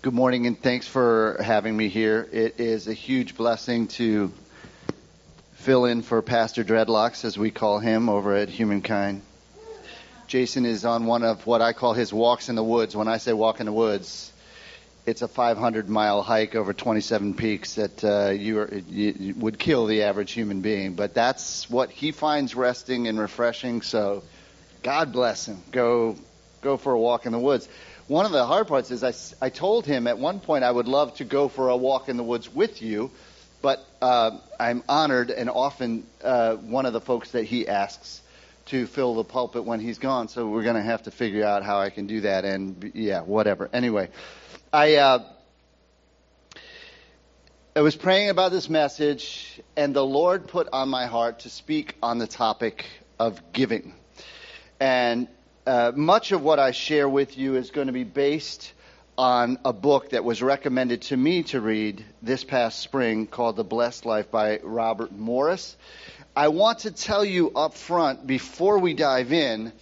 Good morning, and thanks for having me here. It is a huge blessing to fill in for Pastor Dreadlocks, as we call him, over at Humankind. Jason is on one of what I call his walks in the woods. When I say walk in the woods, it's a 500 mile hike over 27 peaks that uh, you, are, you would kill the average human being. But that's what he finds resting and refreshing. So, God bless him. Go, go for a walk in the woods one of the hard parts is I, I told him at one point I would love to go for a walk in the woods with you, but uh, I'm honored and often uh, one of the folks that he asks to fill the pulpit when he's gone. So we're going to have to figure out how I can do that. And yeah, whatever. Anyway, I uh, I was praying about this message, and the Lord put on my heart to speak on the topic of giving. And uh, much of what I share with you is going to be based on a book that was recommended to me to read this past spring called The Blessed Life by Robert Morris. I want to tell you up front before we dive in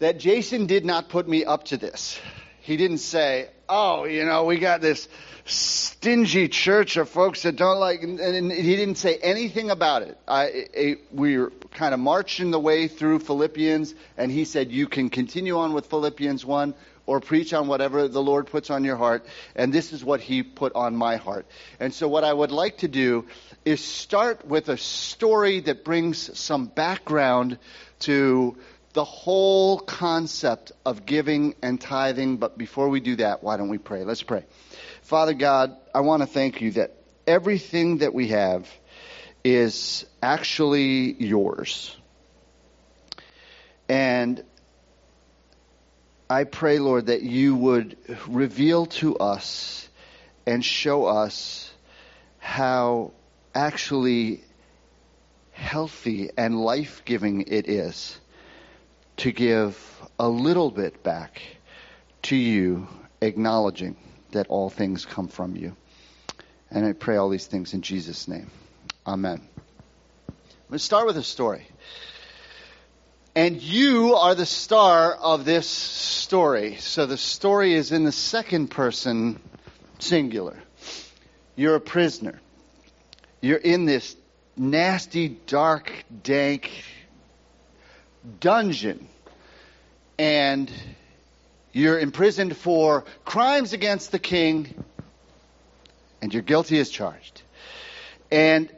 that Jason did not put me up to this. He didn't say, oh, you know, we got this stingy church of folks that don't like, and, and he didn't say anything about it. I, it, we were kind of marching the way through Philippians, and he said, you can continue on with Philippians 1 or preach on whatever the Lord puts on your heart. And this is what he put on my heart. And so what I would like to do is start with a story that brings some background to the whole concept of giving and tithing. But before we do that, why don't we pray? Let's pray. Father God, I want to thank you that everything that we have is actually yours. And I pray, Lord, that you would reveal to us and show us how actually healthy and life giving it is to give a little bit back to you, acknowledging that all things come from you. And I pray all these things in Jesus' name. Amen. Let's start with a story. And you are the star of this story. So the story is in the second person singular. You're a prisoner. You're in this nasty, dark, dank dungeon. And you're imprisoned for crimes against the king, and you're guilty as charged. And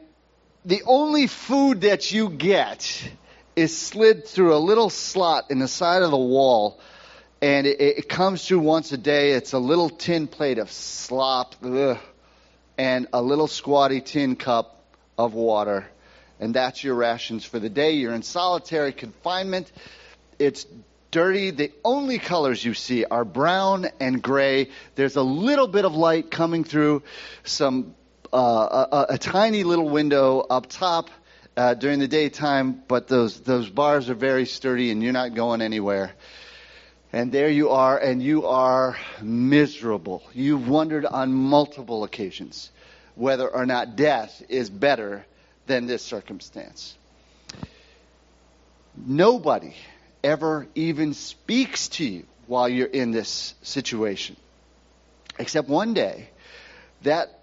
the only food that you get is slid through a little slot in the side of the wall, and it, it comes through once a day. It's a little tin plate of slop, ugh, and a little squatty tin cup of water, and that's your rations for the day. You're in solitary confinement. It's dirty. The only colors you see are brown and gray. There's a little bit of light coming through some uh, a, a, tiny little window up top uh, during the daytime, but those those bars are very sturdy, and you're not going anywhere. And there you are, and you are miserable. You've wondered on multiple occasions whether or not death is better than this circumstance. Nobody ever even speaks to you while you're in this situation. Except one day, that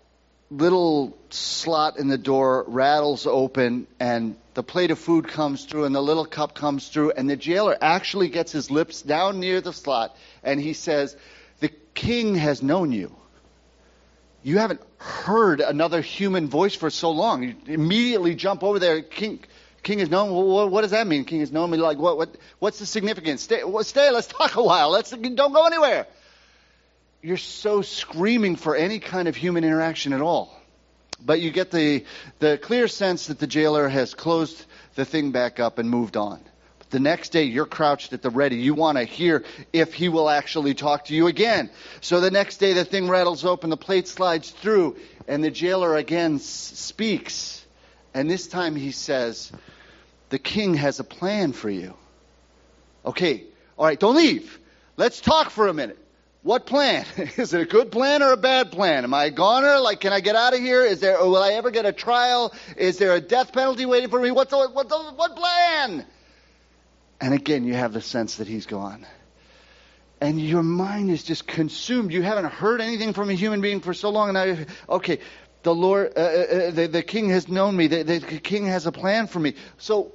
little slot in the door rattles open and the plate of food comes through and the little cup comes through and the jailer actually gets his lips down near the slot and he says, the king has known you. You haven't heard another human voice for so long. You immediately jump over there. King, King is known. What, what does that mean? King is known. Like what? What? What's the significance? Stay. Stay. Let's talk a while. Let's don't go anywhere. You're so screaming for any kind of human interaction at all, but you get the the clear sense that the jailer has closed the thing back up and moved on. The next day, you're crouched at the ready. You want to hear if he will actually talk to you again. So the next day, the thing rattles open, the plate slides through, and the jailer again speaks. And this time he says, the king has a plan for you. Okay, all right, don't leave. Let's talk for a minute. What plan? Is it a good plan or a bad plan? Am I a goner? Like, can I get out of here? Is there, will I ever get a trial? Is there a death penalty waiting for me? What's the, the, what plan? And again, you have the sense that he's gone. and your mind is just consumed. You haven't heard anything from a human being for so long, and now, okay, the Lord, uh, uh, uh, the, the king has known me. The, the king has a plan for me. So,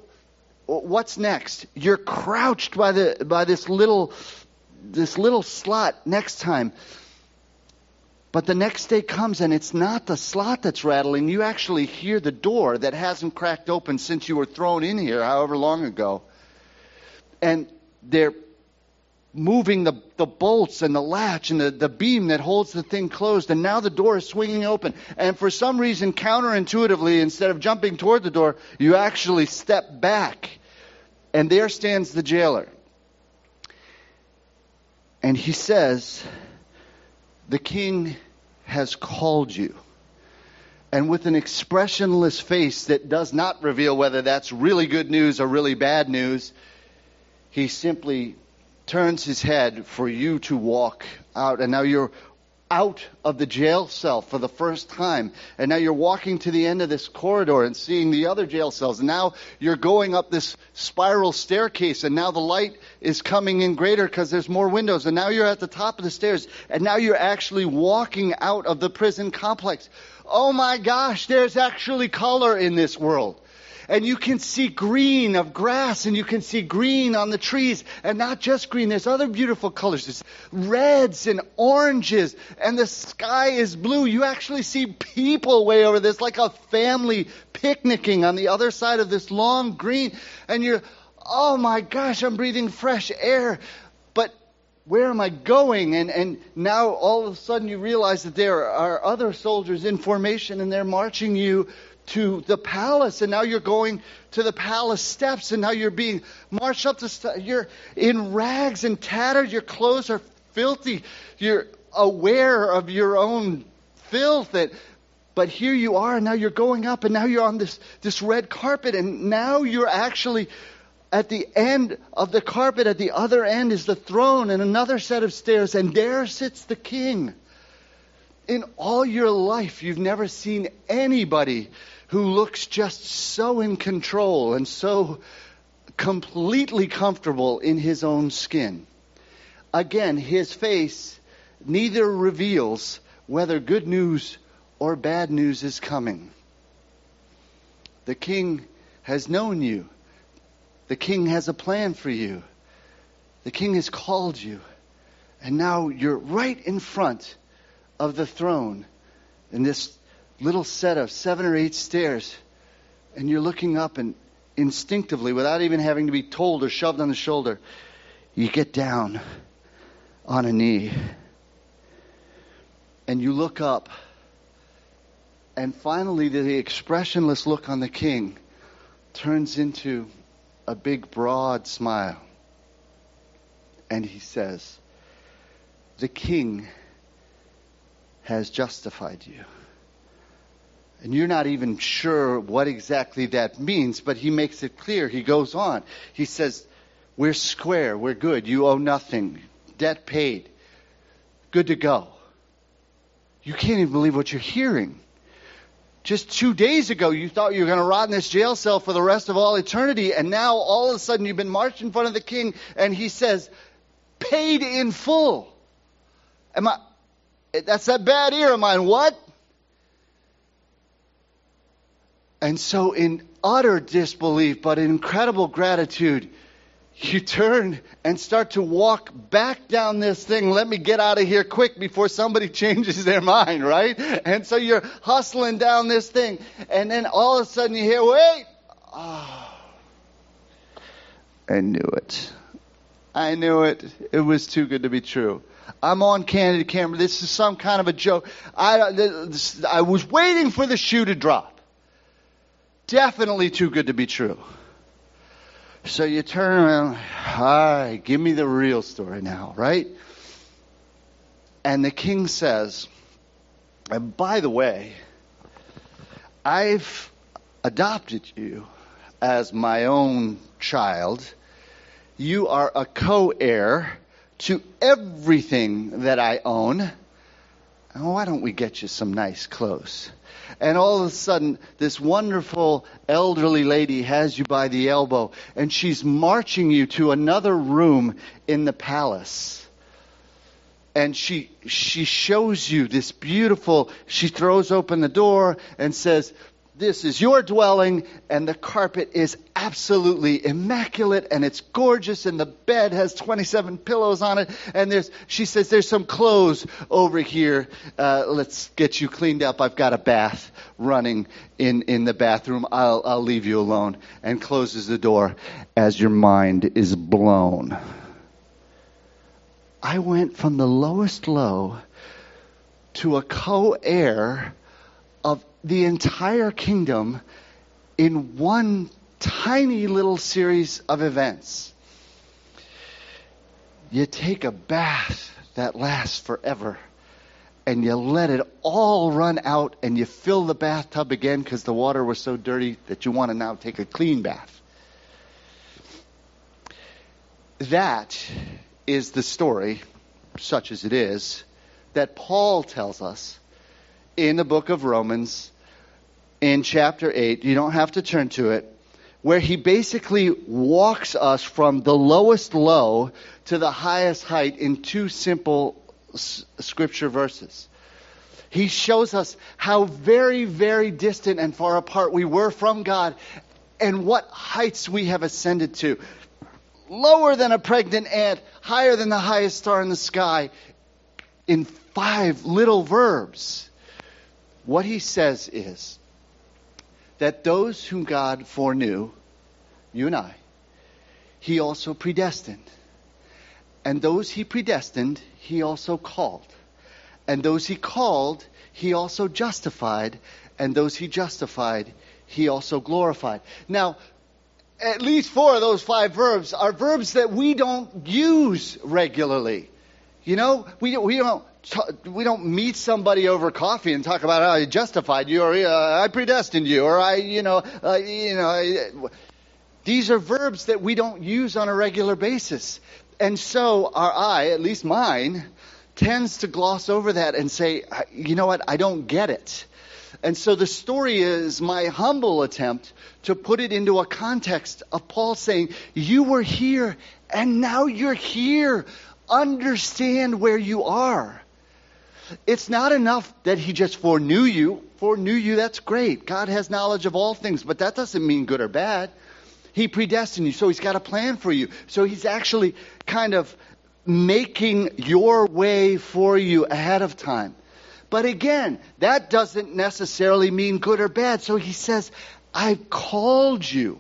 what's next? You're crouched by the by this little this little slot next time. But the next day comes and it's not the slot that's rattling. You actually hear the door that hasn't cracked open since you were thrown in here, however long ago. And they're moving the, the bolts and the latch and the, the beam that holds the thing closed, and now the door is swinging open. And for some reason, counterintuitively, instead of jumping toward the door, you actually step back. And there stands the jailer. And he says, The king has called you. And with an expressionless face that does not reveal whether that's really good news or really bad news, he simply turns his head for you to walk out. And now you're out of the jail cell for the first time. And now you're walking to the end of this corridor and seeing the other jail cells. And now you're going up this spiral staircase. And now the light is coming in greater because there's more windows. And now you're at the top of the stairs. And now you're actually walking out of the prison complex. Oh my gosh, there's actually color in this world and you can see green of grass and you can see green on the trees and not just green. There's other beautiful colors. There's reds and oranges and the sky is blue. You actually see people way over this like a family picnicking on the other side of this long green and you're, oh my gosh, I'm breathing fresh air. But where am I going? And, and now all of a sudden you realize that there are other soldiers in formation and they're marching you to the palace, and now you're going to the palace steps, and now you're being marched up steps. You're in rags and tattered. Your clothes are filthy. You're aware of your own filth. And, but here you are, and now you're going up, and now you're on this, this red carpet, and now you're actually at the end of the carpet, at the other end is the throne and another set of stairs, and there sits the king. In all your life, you've never seen anybody who looks just so in control and so completely comfortable in his own skin. Again, his face neither reveals whether good news or bad news is coming. The king has known you. The king has a plan for you. The king has called you. And now you're right in front of the throne in this little set of seven or eight stairs, and you're looking up, and instinctively, without even having to be told or shoved on the shoulder, you get down on a knee and you look up, and finally, the expressionless look on the king turns into a big, broad smile. And he says, The king has justified you. And you're not even sure what exactly that means, but he makes it clear. He goes on. He says, We're square. We're good. You owe nothing. Debt paid. Good to go. You can't even believe what you're hearing. Just two days ago, you thought you were going to rot in this jail cell for the rest of all eternity, and now all of a sudden you've been marched in front of the king, and he says, paid in full. Am I, that's that bad ear of mine. What? And so, in utter disbelief, but in incredible gratitude, you turn and start to walk back down this thing. Let me get out of here quick before somebody changes their mind, right? And so you're hustling down this thing. And then all of a sudden you hear, wait! Oh, I knew it. I knew it. It was too good to be true. I'm on candid camera. This is some kind of a joke. I, this, I was waiting for the shoe to drop definitely too good to be true. So you turn around, right, give me the real story now, right? And the king says, and by the way, I've adopted you as my own child. You are a co heir to everything that I own. why don't we get you some nice clothes? And all of a sudden, this wonderful elderly lady has you by the elbow, and she's marching you to another room in the palace. and she she shows you this beautiful she throws open the door and says this is your dwelling and the carpet is absolutely immaculate and it's gorgeous and the bed has 27 pillows on it and there's she says there's some clothes over here. Uh, let's get you cleaned up. I've got a bath running in in the bathroom. I'll i'll leave you alone. And closes the door as your mind is blown. I went from the lowest low to a co heir the entire kingdom in one tiny little series of events. You take a bath that lasts forever and you let it all run out and you fill the bathtub again because the water was so dirty that you want to now take a clean bath. That is the story, such as it is, that Paul tells us in the book of Romans in chapter 8. You don't have to turn to it. Where he basically walks us from the lowest low to the highest height in two simple s- scripture verses. He shows us how very, very distant and far apart we were from God and what heights we have ascended to lower than a pregnant ant, higher than the highest star in the sky, in five little verbs. What he says is that those whom God foreknew, you and I, he also predestined. And those he predestined, he also called. And those he called, he also justified. And those he justified, he also glorified. Now, at least four of those five verbs are verbs that we don't use regularly. You know, we, we don't we don't meet somebody over coffee and talk about how I justified you or uh, I predestined you or I, you know, uh, you know. These are verbs that we don't use on a regular basis. And so our eye, at least mine, tends to gloss over that and say, you know what, I don't get it. And so the story is my humble attempt to put it into a context of Paul saying, You were here and now you're here. Understand where you are. It's not enough that he just foreknew you. Foreknew you, that's great. God has knowledge of all things, but that doesn't mean good or bad. He predestined you, so he's got a plan for you. So he's actually kind of making your way for you ahead of time. But again, that doesn't necessarily mean good or bad. So he says, I've called you.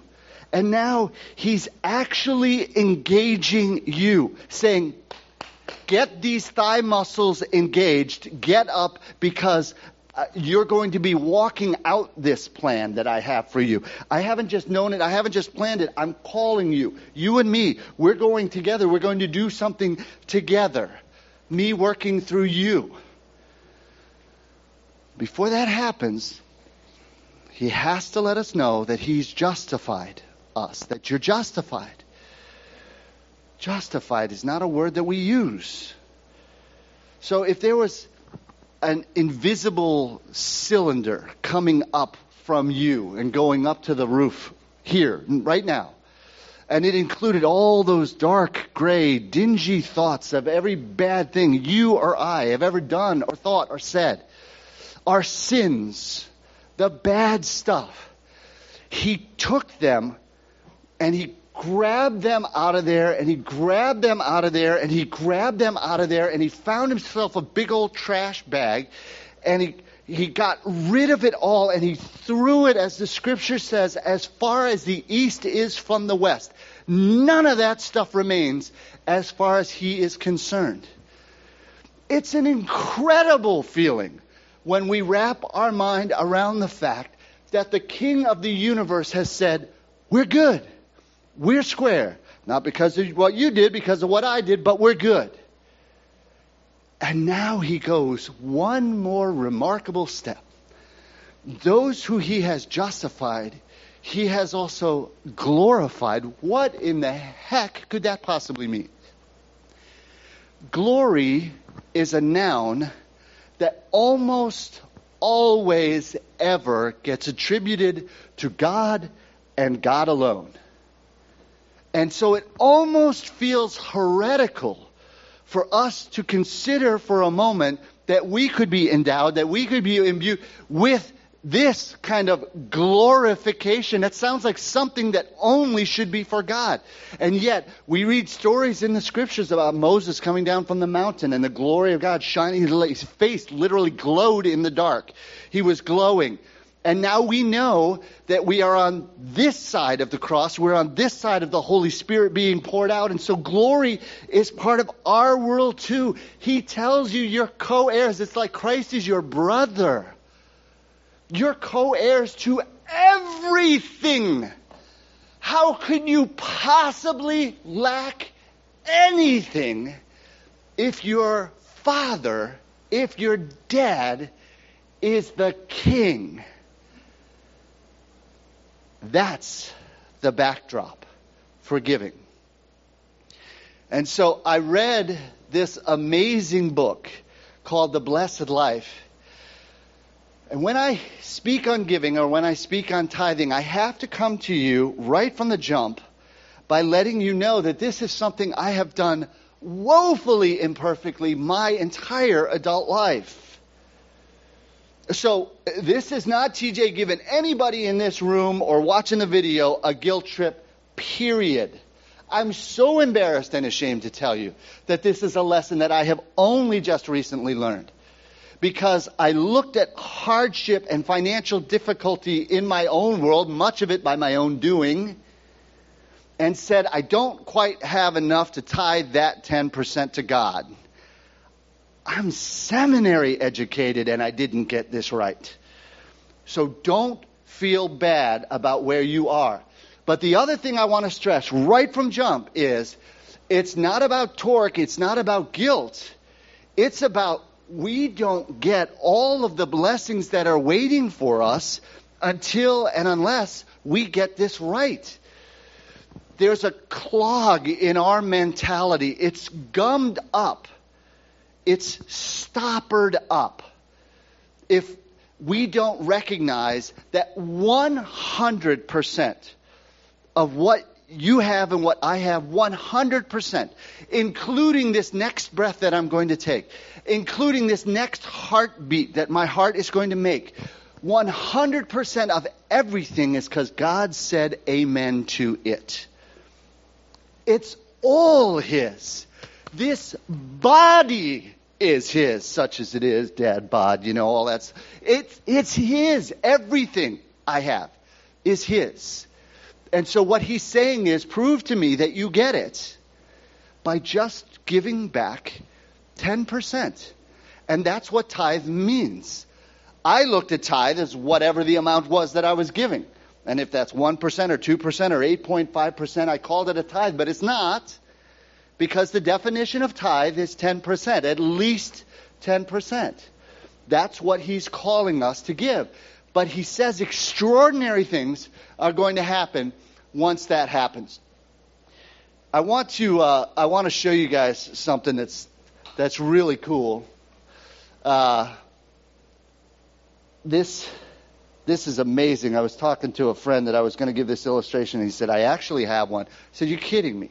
And now he's actually engaging you, saying, Get these thigh muscles engaged, get up because uh, you're going to be walking out this plan that I have for you. I haven't just known it, I haven't just planned it, I'm calling you. You and me, we're going together, we're going to do something together. Me working through you. Before that happens, he has to let us know that he's justified us, that you're justified. Justified is not a word that we use. So if there was an invisible cylinder coming up from you and going up to the roof here, right now, and it included all those dark, gray, dingy thoughts of every bad thing you or I have ever done or thought or said our sins, the bad stuff. He took them and he grabbed them out of there and he grabbed them out of there and he grabbed them out of there and he found himself a big old trash bag and he he got rid of it all and he threw it as the scripture says as far as the east is from the west none of that stuff remains as far as he is concerned it's an incredible feeling when we wrap our mind around the fact that the King of the universe has said, We're good. We're square. Not because of what you did, because of what I did, but we're good. And now he goes one more remarkable step. Those who he has justified, he has also glorified. What in the heck could that possibly mean? Glory is a noun that almost always ever gets attributed to God and God alone. And so it almost feels heretical for us to consider for a moment that we could be endowed, that we could be imbued with this kind of glorification. That sounds like something that only should be for God. And yet, we read stories in the scriptures about Moses coming down from the mountain and the glory of God shining. His face literally glowed in the dark. He was glowing. And now we know that we are on this side of the cross. We're on this side of the Holy Spirit being poured out. And so glory is part of our world too. He tells you you're co-heirs. It's like Christ is your brother. You're co-heirs to everything. How could you possibly lack anything if your father, if your dad is the king? That's the backdrop for giving. And so I read this amazing book called The Blessed Life. And when I speak on giving or when I speak on tithing, I have to come to you right from the jump by letting you know that this is something I have done woefully imperfectly my entire adult life. So this is not TJ giving anybody in this room or watching the video a guilt trip, period. I'm so embarrassed and ashamed to tell you that this is a lesson that I have only just recently learned. Because I looked at hardship and financial difficulty in my own world, much of it by my own doing, and said, I don't quite have enough to tithe that 10% to God. I'm seminary educated and I didn't get this right. So don't feel bad about where you are. But the other thing I want to stress right from jump is it's not about torque, it's not about guilt. It's about we don't get all of the blessings that are waiting for us until and unless we get this right. There's a clog in our mentality. It's gummed up it's stoppered up if we don't recognize that 100% of what you have and what I have, 100%, including this next breath that I'm going to take, including this next heartbeat that my heart is going to make, 100% of everything is because God said amen to it. It's all His. This body is his, such as it is, dad bod, you know, all that's, it's, it's his. Everything I have is his. And so what he's saying is, prove to me that you get it by just giving back 10%. And that's what tithe means. I looked at tithe as whatever the amount was that I was giving. And if that's 1% or 2% or 8.5%, I called it a tithe, but it's not because the definition of tithe is 10%, at least 10%. That's what he's calling us to give. But he says extraordinary things are going to happen once that happens. I want to uh, I want to show you guys something that's that's really cool. Uh, this this is amazing. I was talking to a friend that I was going to give this illustration, and he said, "I actually have one." I said, "You're kidding me."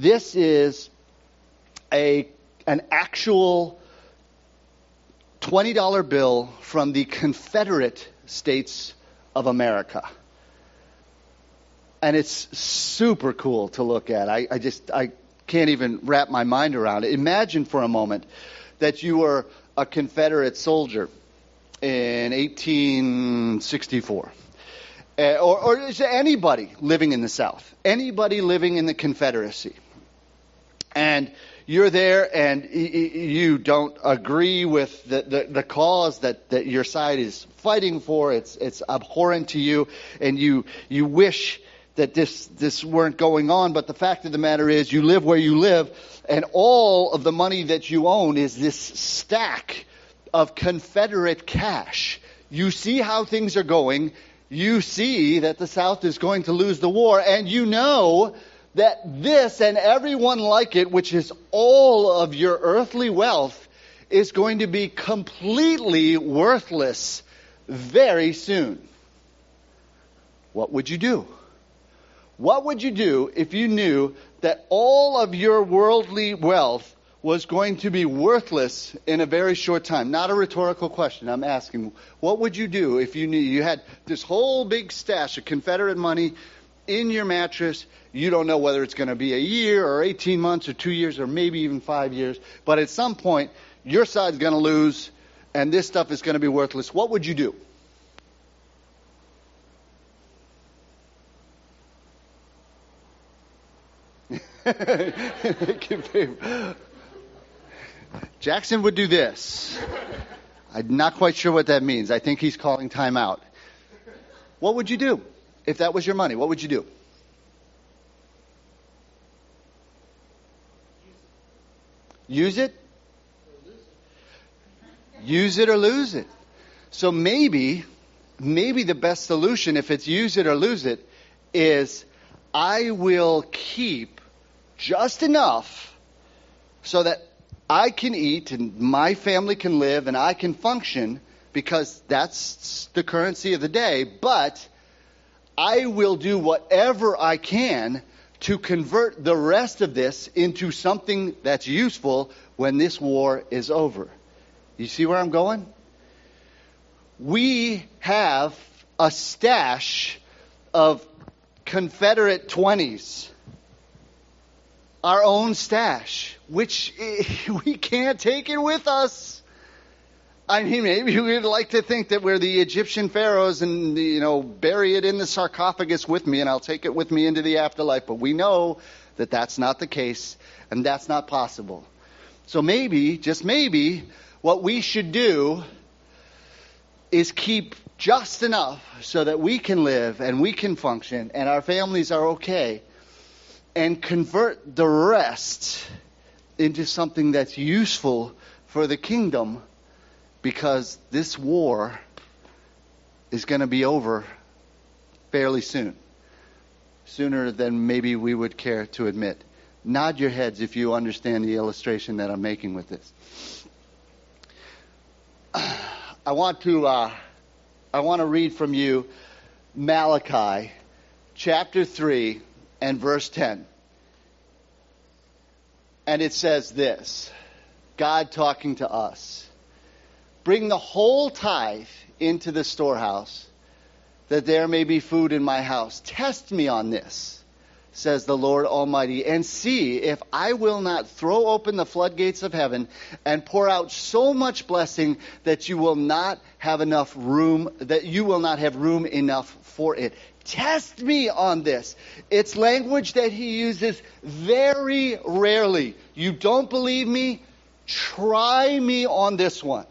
This is a, an actual $20 bill from the Confederate States of America. And it's super cool to look at. I, I just, I can't even wrap my mind around it. Imagine for a moment that you were a Confederate soldier in 1864. Uh, or, or anybody living in the South, anybody living in the Confederacy and you're there and you don't agree with the, the, the, cause that, that your side is fighting for, it's, it's abhorrent to you, and you, you wish that this, this weren't going on, but the fact of the matter is you live where you live, and all of the money that you own is this stack of Confederate cash. You see how things are going, you see that the South is going to lose the war, and you know that this and everyone like it, which is all of your earthly wealth, is going to be completely worthless very soon. What would you do? What would you do if you knew that all of your worldly wealth was going to be worthless in a very short time? Not a rhetorical question. I'm asking, what would you do if you knew you had this whole big stash of Confederate money in your mattress? You don't know whether it's going to be a year or 18 months or two years or maybe even five years, but at some point, your side's going to lose and this stuff is going to be worthless. What would you do? Jackson would do this. I'm not quite sure what that means. I think he's calling time out. What would you do if that was your money? What would you do? Use it? Use it or lose it. So maybe, maybe the best solution, if it's use it or lose it, is I will keep just enough so that I can eat and my family can live and I can function because that's the currency of the day, but I will do whatever I can to convert the rest of this into something that's useful when this war is over. You see where I'm going? We have a stash of Confederate 20s our own stash, which we can't take it with us. I mean, maybe we'd like to think that we're the Egyptian pharaohs and, you know, bury it in the sarcophagus with me and I'll take it with me into the afterlife. But we know that that's not the case and that's not possible. So maybe, just maybe, what we should do is keep just enough so that we can live and we can function and our families are okay and convert the rest into something that's useful for the kingdom because this war is going to be over fairly soon. Sooner than maybe we would care to admit. Nod your heads if you understand the illustration that I'm making with this. I want to uh, I want to read from you Malachi chapter 3 and verse 10. And it says this God talking to us Bring the whole tithe into the storehouse, that there may be food in my house. Test me on this, says the Lord Almighty, and see if I will not throw open the floodgates of heaven and pour out so much blessing that you will not have enough room, that you will not have room enough for it. Test me on this. It's language that he uses very rarely. You don't believe me? Try me on this one.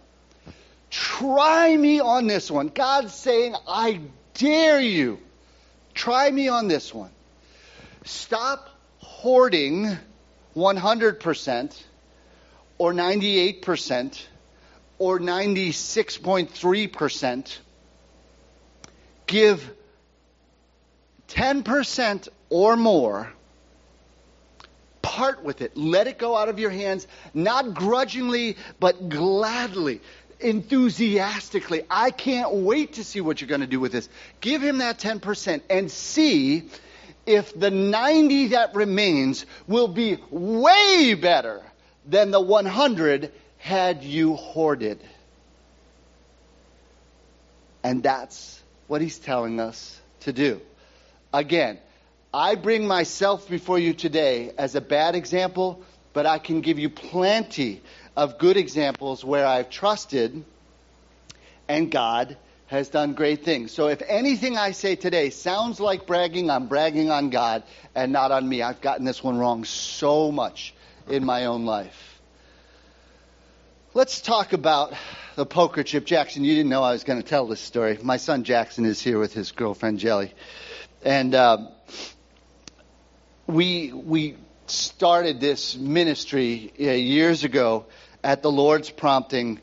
Try me on this one. God's saying, I dare you. Try me on this one. Stop hoarding 100% or 98% or 96.3%. Give 10% or more, part with it. Let it go out of your hands, not grudgingly, but gladly, enthusiastically. I can't wait to see what you're going to do with this. Give him that 10% and see if the 90 that remains will be way better than the 100 had you hoarded. And that's what he's telling us to do. Again, I bring myself before you today as a bad example, but I can give you plenty of good examples where I've trusted and God has done great things. So if anything I say today sounds like bragging, I'm bragging on God and not on me. I've gotten this one wrong so much in my own life. Let's talk about the poker chip. Jackson, you didn't know I was going to tell this story. My son Jackson is here with his girlfriend Jelly. And uh, we we started this ministry uh, years ago at the Lord's prompting,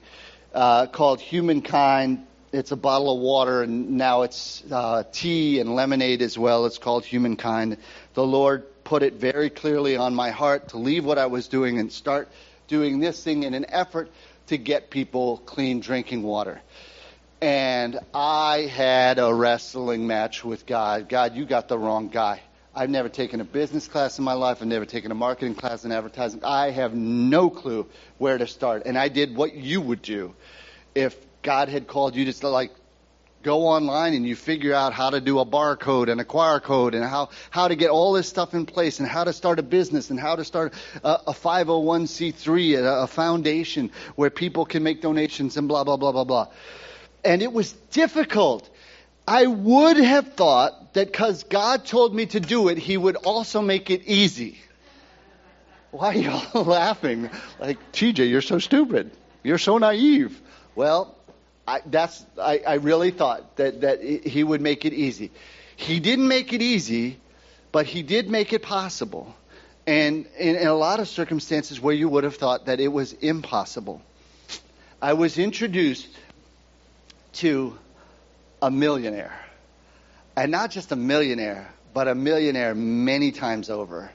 uh, called Humankind. It's a bottle of water, and now it's uh, tea and lemonade as well. It's called Humankind. The Lord put it very clearly on my heart to leave what I was doing and start doing this thing in an effort to get people clean drinking water and I had a wrestling match with God. God, you got the wrong guy. I've never taken a business class in my life. I've never taken a marketing class in advertising. I have no clue where to start. And I did what you would do if God had called you to like go online and you figure out how to do a barcode and a QR code and how, how to get all this stuff in place and how to start a business and how to start a, a 501c3, a, a foundation where people can make donations and blah, blah, blah, blah, blah. And it was difficult. I would have thought that because God told me to do it, He would also make it easy. Why are y'all laughing? Like, TJ, you're so stupid. You're so naive. Well, I, that's, I, I really thought that, that He would make it easy. He didn't make it easy, but He did make it possible. And in, in a lot of circumstances where you would have thought that it was impossible. I was introduced to a millionaire. And not just a millionaire, but a millionaire many times over.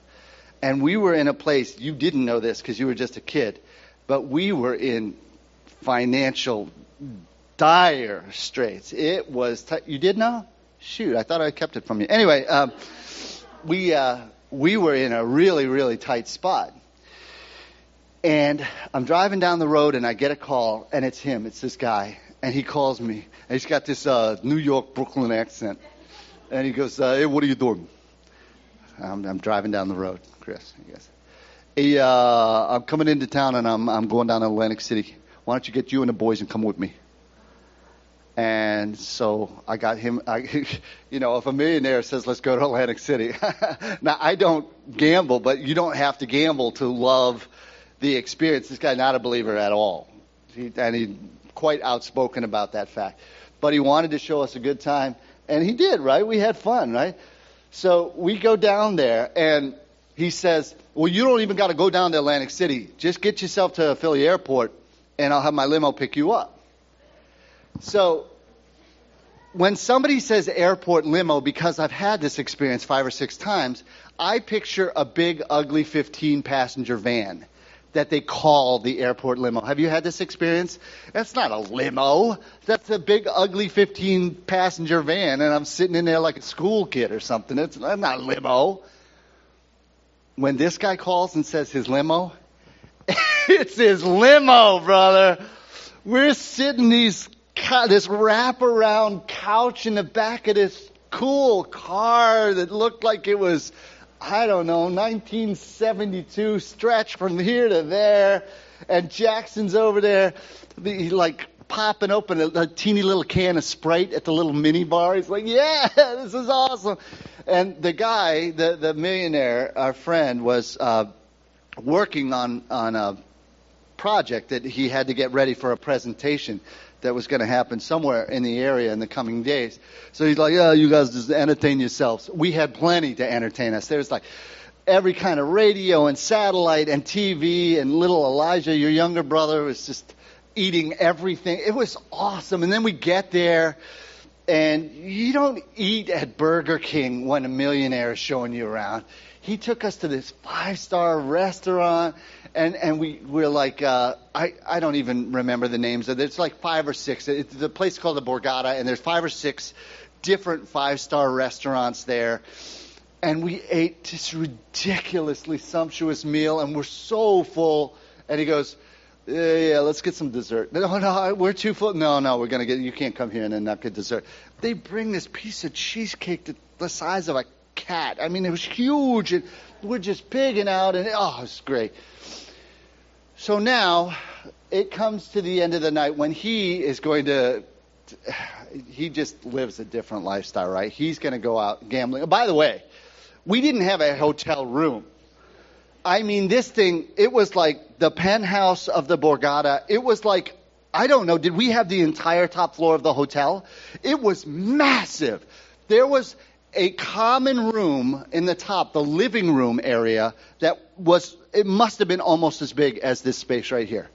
And we were in a place, you didn't know this because you were just a kid, but we were in financial dire straits. It was, t- you did know? Shoot, I thought I kept it from you. Anyway, um, we, uh, we were in a really, really tight spot. And I'm driving down the road and I get a call and it's him, it's this guy. And he calls me and he's got this uh, New York, Brooklyn accent. And he goes, uh, hey, what are you doing? I'm, I'm driving down the road, Chris, I guess. Hey, uh, I'm coming into town and I'm, I'm going down to Atlantic City. Why don't you get you and the boys and come with me? And so I got him, I, you know, if a millionaire says, let's go to Atlantic City. now, I don't gamble, but you don't have to gamble to love the experience. This guy not a believer at all. He, and he quite outspoken about that fact. But he wanted to show us a good time. And he did, right? We had fun, right? So we go down there and he says, well, you don't even got to go down to Atlantic City. Just get yourself to Philly airport and I'll have my limo pick you up. So when somebody says airport limo, because I've had this experience five or six times, I picture a big, ugly 15 passenger van that they call the airport limo. Have you had this experience? That's not a limo. That's a big, ugly 15 passenger van, and I'm sitting in there like a school kid or something. It's not a limo. When this guy calls and says his limo, it's his limo, brother. We're sitting these this wraparound couch in the back of this cool car that looked like it was, I don't know, 1972, stretch from here to there. And Jackson's over there, he like popping open a, a, teeny little can of Sprite at the little mini bar. He's like, yeah, this is awesome. And the guy, the, the millionaire, our friend, was uh, working on, on a project that he had to get ready for a presentation that was going to happen somewhere in the area in the coming days. So he's like, yeah, you guys just entertain yourselves. We had plenty to entertain us. There's like every kind of radio and satellite and TV and little Elijah, your younger brother, was just eating everything. It was awesome. And then we get there and you don't eat at Burger King when a millionaire is showing you around. He took us to this five star restaurant and and we we're like uh, I I don't even remember the names of it. It's like five or six. It's the place called the Borgata, and there's five or six different five star restaurants there. And we ate this ridiculously sumptuous meal, and we're so full. And he goes, yeah, yeah, let's get some dessert. No, no, we're too full. No, no, we're gonna get. You can't come here and then not get dessert. They bring this piece of cheesecake the size of a cat. I mean, it was huge, and we're just pigging out, and oh, it's great. So now it comes to the end of the night when he is going to, he just lives a different lifestyle, right? He's going to go out gambling. By the way, we didn't have a hotel room. I mean, this thing, it was like the penthouse of the Borgata. It was like, I don't know, did we have the entire top floor of the hotel? It was massive. There was a common room in the top, the living room area, that was, it must have been almost as big as this space right here.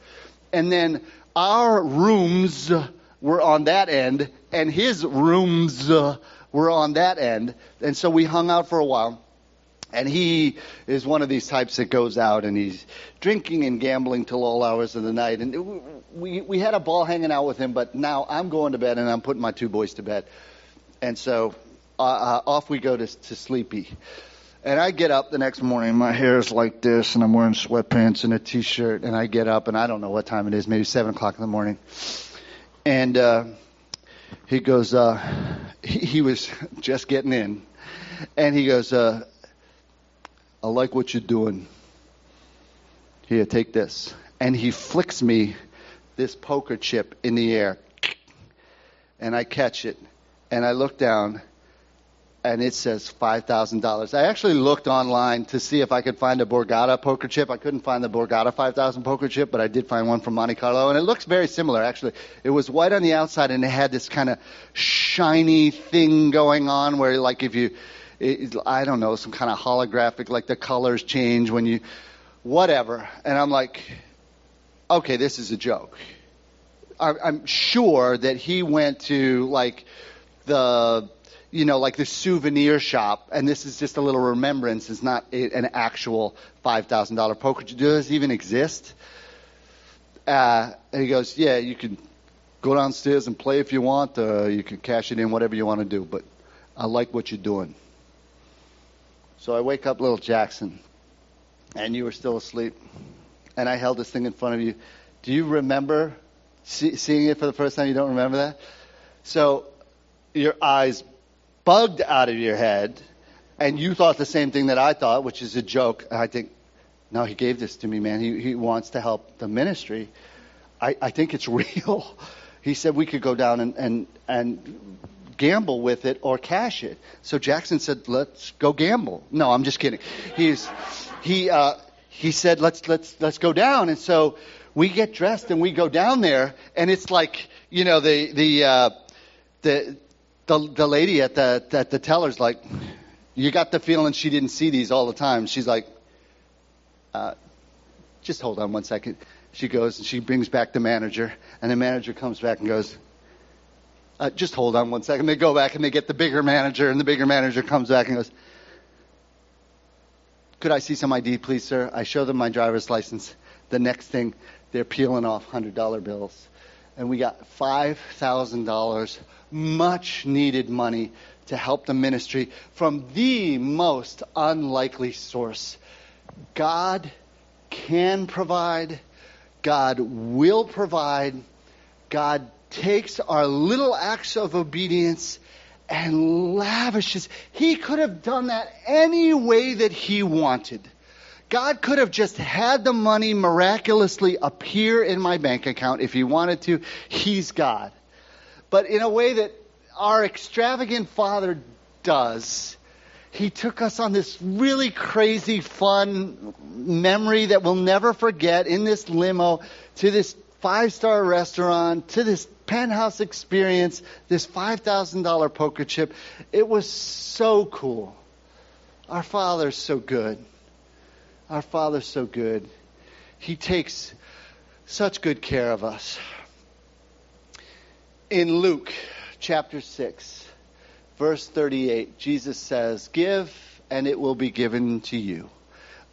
And then our rooms were on that end, and his rooms uh, were on that end. And so we hung out for a while. And he is one of these types that goes out and he's drinking and gambling till all hours of the night. And we, we had a ball hanging out with him, but now I'm going to bed and I'm putting my two boys to bed. And so uh, uh, off we go to, to Sleepy. And I get up the next morning, my hair is like this, and I'm wearing sweatpants and a t-shirt, and I get up, and I don't know what time it is, maybe seven o'clock in the morning. And uh, he goes, uh, he, he was just getting in, and he goes, uh, I like what you're doing. Here, take this. And he flicks me this poker chip in the air, and I catch it, and I look down and it says $5,000. I actually looked online to see if I could find a Borgata poker chip. I couldn't find the Borgata 5000 poker chip, but I did find one from Monte Carlo, and it looks very similar, actually. It was white on the outside, and it had this kind of shiny thing going on where, like, if you, it, I don't know, some kind of holographic, like the colors change when you, whatever. And I'm like, okay, this is a joke. I'm sure that he went to, like, the you know, like the souvenir shop, and this is just a little remembrance. It's not a, an actual five thousand dollar poker. Does it even exist? Uh, and he goes, yeah, you can go downstairs and play if you want. Uh, you can cash it in, whatever you want to do. But I like what you're doing. So I wake up, little Jackson, and you were still asleep, and I held this thing in front of you. Do you remember see, seeing it for the first time? You don't remember that? So your eyes bugged out of your head, and you thought the same thing that I thought, which is a joke. I think, no, he gave this to me, man. He, he wants to help the ministry. I, I think it's real. He said we could go down and, and, and gamble with it or cash it. So Jackson said, let's go gamble. No, I'm just kidding. He's, he, uh, he said, let's, let's, let's go down. And so we get dressed and we go down there and it's like, you know, the, the, uh, the, the the lady at the at the teller's like, you got the feeling she didn't see these all the time. She's like, uh, just hold on one second. She goes and she brings back the manager, and the manager comes back and goes, uh, just hold on one second. They go back and they get the bigger manager, and the bigger manager comes back and goes, could I see some ID, please, sir? I show them my driver's license. The next thing, they're peeling off hundred dollar bills, and we got five thousand dollars much needed money to help the ministry from the most unlikely source. God can provide, God will provide, God takes our little acts of obedience and lavishes. He could have done that any way that he wanted. God could have just had the money miraculously appear in my bank account if he wanted to. He's God but in a way that our extravagant Father does. He took us on this really crazy, fun memory that we'll never forget in this limo to this five star restaurant, to this penthouse experience, this $5,000 poker chip. It was so cool. Our Father's so good. Our Father's so good. He takes such good care of us in Luke chapter 6, verse 38, Jesus says, Give and it will be given to you.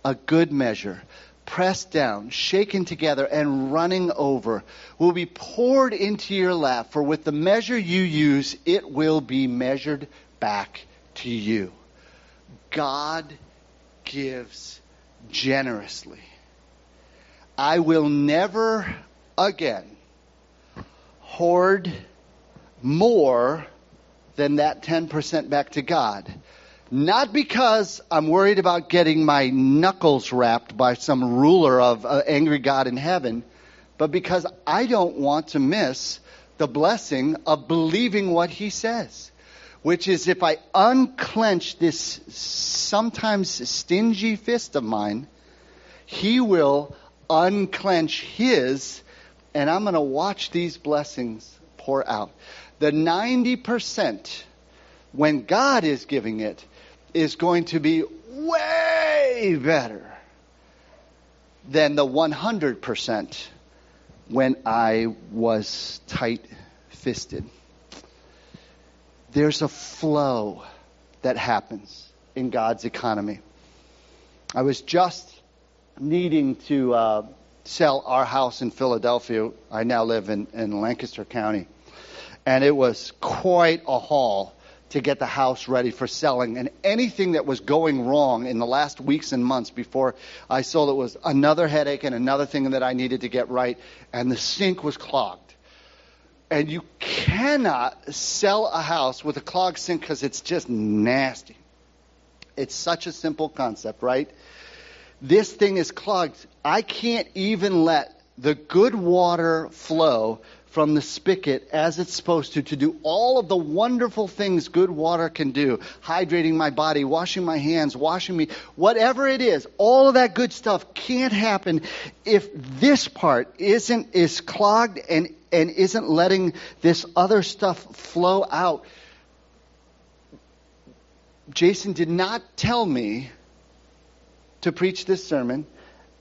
A good measure, pressed down, shaken together, and running over will be poured into your lap. For with the measure you use, it will be measured back to you. God gives generously. I will never again hoard more than that 10% back to God. Not because I'm worried about getting my knuckles rapped by some ruler of uh, angry God in heaven, but because I don't want to miss the blessing of believing what he says. Which is if I unclench this sometimes stingy fist of mine, he will unclench his and I'm going to watch these blessings pour out. The 90%, when God is giving it, is going to be way better than the 100% when I was tight fisted. There's a flow that happens in God's economy. I was just needing to uh, sell our house in Philadelphia. I now live in, in Lancaster County. And it was quite a haul to get the house ready for selling. And anything that was going wrong in the last weeks and months before I sold it was another headache and another thing that I needed to get right. And the sink was clogged. And you cannot sell a house with a clogged sink because it's just nasty. It's such a simple concept, right? This thing is clogged. I can't even let the good water flow from the spigot as it's supposed to, to do all of the wonderful things good water can do. Hydrating my body, washing my hands, washing me, whatever it is, all of that good stuff can't happen if this part isn't, is clogged and, and isn't letting this other stuff flow out. Jason did not tell me to preach this sermon.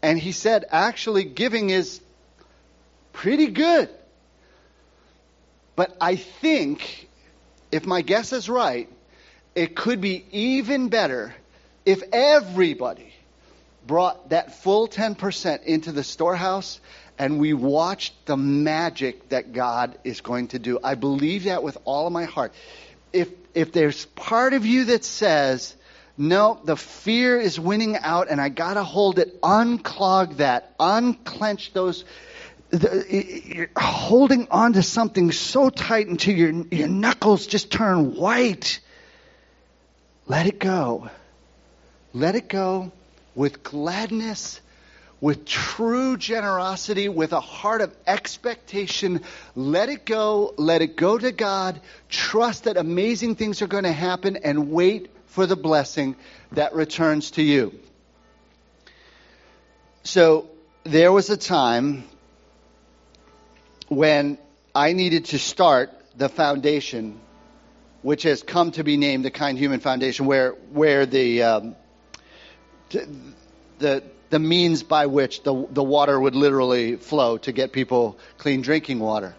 And he said, actually, giving is pretty good. But I think, if my guess is right, it could be even better if everybody brought that full 10% into the storehouse and we watched the magic that God is going to do. I believe that with all of my heart. If, if there's part of you that says, no, the fear is winning out and I gotta hold it, unclog that, unclench those, you're holding on to something so tight until your, your knuckles just turn white. Let it go. Let it go with gladness, with true generosity, with a heart of expectation. Let it go. Let it go to God. Trust that amazing things are going to happen and wait for the blessing that returns to you. So there was a time when I needed to start the foundation, which has come to be named the Kind Human Foundation, where where the um, the the means by which the the water would literally flow to get people clean drinking water.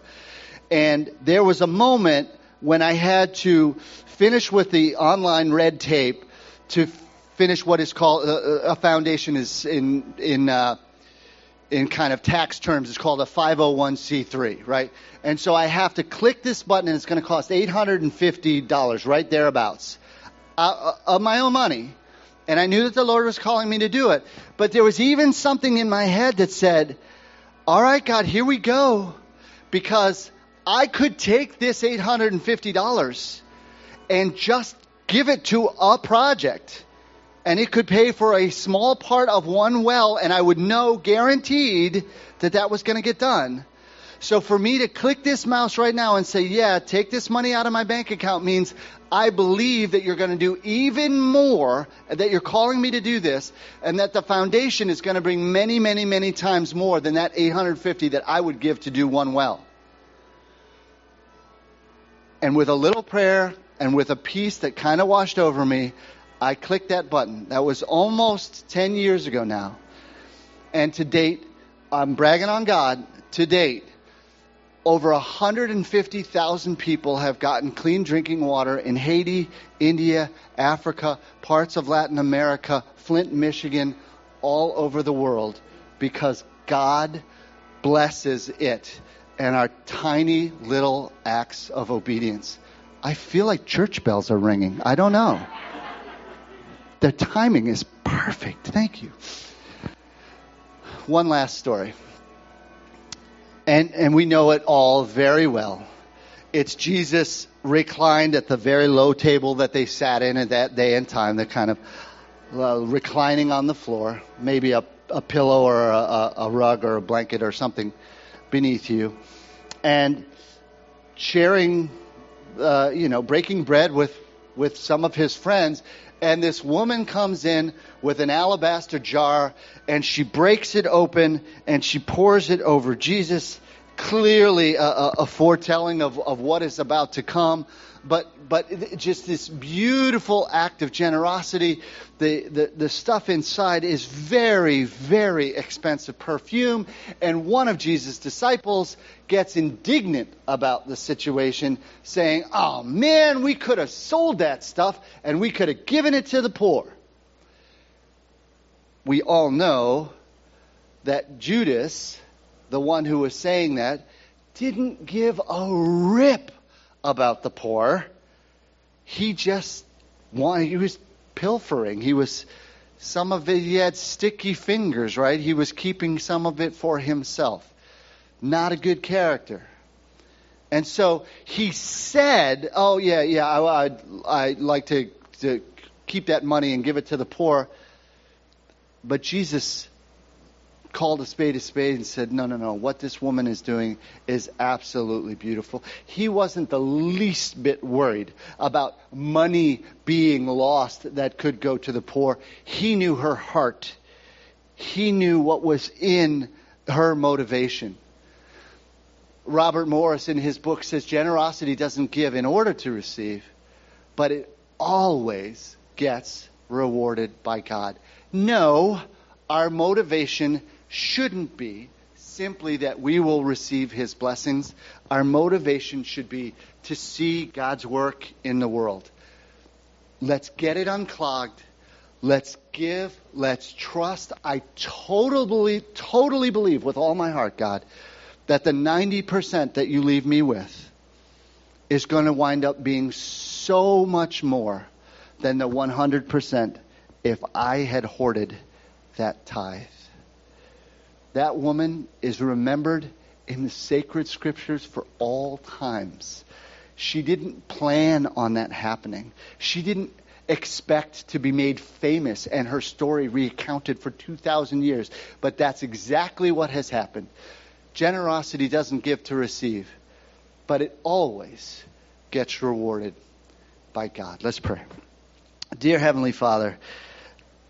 And there was a moment when I had to finish with the online red tape to finish what is called uh, a foundation is in in uh, in kind of tax terms, it's called a 501c3, right? And so I have to click this button and it's going to cost $850, right thereabouts, uh, uh, of my own money. And I knew that the Lord was calling me to do it. But there was even something in my head that said, all right, God, here we go. Because I could take this $850 and just give it to a project and it could pay for a small part of one well, and I would know guaranteed that that was going to get done. So for me to click this mouse right now and say, yeah, take this money out of my bank account means I believe that you're going to do even more, that you're calling me to do this, and that the foundation is going to bring many, many, many times more than that 850 that I would give to do one well. And with a little prayer and with a peace that kind of washed over me, I clicked that button. That was almost 10 years ago now. And to date, I'm bragging on God, to date, over 150,000 people have gotten clean drinking water in Haiti, India, Africa, parts of Latin America, Flint, Michigan, all over the world because God blesses it and our tiny little acts of obedience. I feel like church bells are ringing. I don't know. The timing is perfect. Thank you. One last story. And, and we know it all very well. It's Jesus reclined at the very low table that they sat in at that day and time, the kind of uh, reclining on the floor, maybe a, a pillow or a, a rug or a blanket or something beneath you, and sharing, uh, you know, breaking bread with, with some of his friends and this woman comes in with an alabaster jar and she breaks it open and she pours it over Jesus. Clearly a, a, foretelling of, of what is about to come but but just this beautiful act of generosity. The, the the stuff inside is very very expensive perfume, and one of Jesus' disciples gets indignant about the situation, saying, "Oh man, we could have sold that stuff and we could have given it to the poor." We all know that Judas, the one who was saying that, didn't give a rip about the poor. he just wanted, he was pilfering. He was, some of it, he had sticky fingers, right? He was keeping some of it for himself. Not a good character. And so he said, "Oh yeah, yeah, I, I'd, I'd like to, to keep that money and give it to the poor." But Jesus called a spade a spade and said, No, no, no. What this woman is doing is absolutely beautiful. He wasn't the least bit worried about money being lost that could go to the poor. He knew her heart, he knew what was in her motivation. Robert Morris in his book says generosity doesn't give in order to receive, but it always gets rewarded by God. No, our motivation shouldn't be simply that we will receive his blessings. Our motivation should be to see God's work in the world. Let's get it unclogged. Let's give. Let's trust. I totally, totally believe with all my heart, God, that the 90% that you leave me with is going to wind up being so much more than the 100% if I had hoarded that tithe. That woman is remembered in the sacred scriptures for all times. She didn't plan on that happening. She didn't expect to be made famous and her story recounted for 2,000 years. But that's exactly what has happened. Generosity doesn't give to receive, but it always gets rewarded by God. Let's pray. Dear Heavenly Father,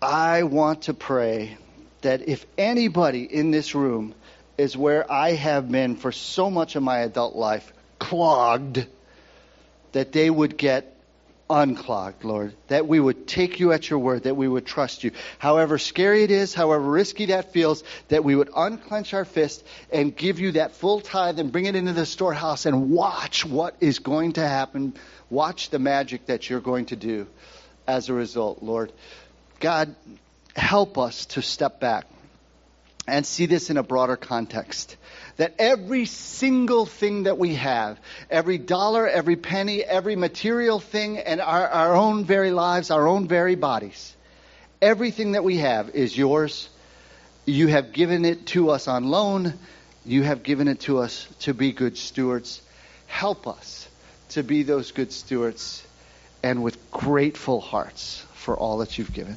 I want to pray that if anybody in this room is where I have been for so much of my adult life, clogged, that they would get unclogged, Lord. That we would take you at your word, that we would trust you. However scary it is, however risky that feels, that we would unclench our fist and give you that full tithe and bring it into the storehouse and watch what is going to happen. Watch the magic that you're going to do as a result, Lord. God, help us to step back and see this in a broader context. That every single thing that we have, every dollar, every penny, every material thing, and our, our own very lives, our own very bodies, everything that we have is yours. You have given it to us on loan. You have given it to us to be good stewards. Help us to be those good stewards and with grateful hearts for all that you've given.